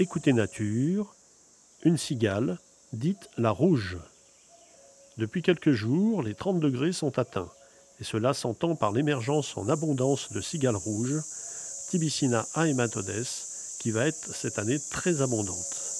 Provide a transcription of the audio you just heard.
Écoutez Nature, une cigale, dite la rouge. Depuis quelques jours, les 30 degrés sont atteints, et cela s'entend par l'émergence en abondance de cigales rouges, Tibicina aematodes, qui va être cette année très abondante.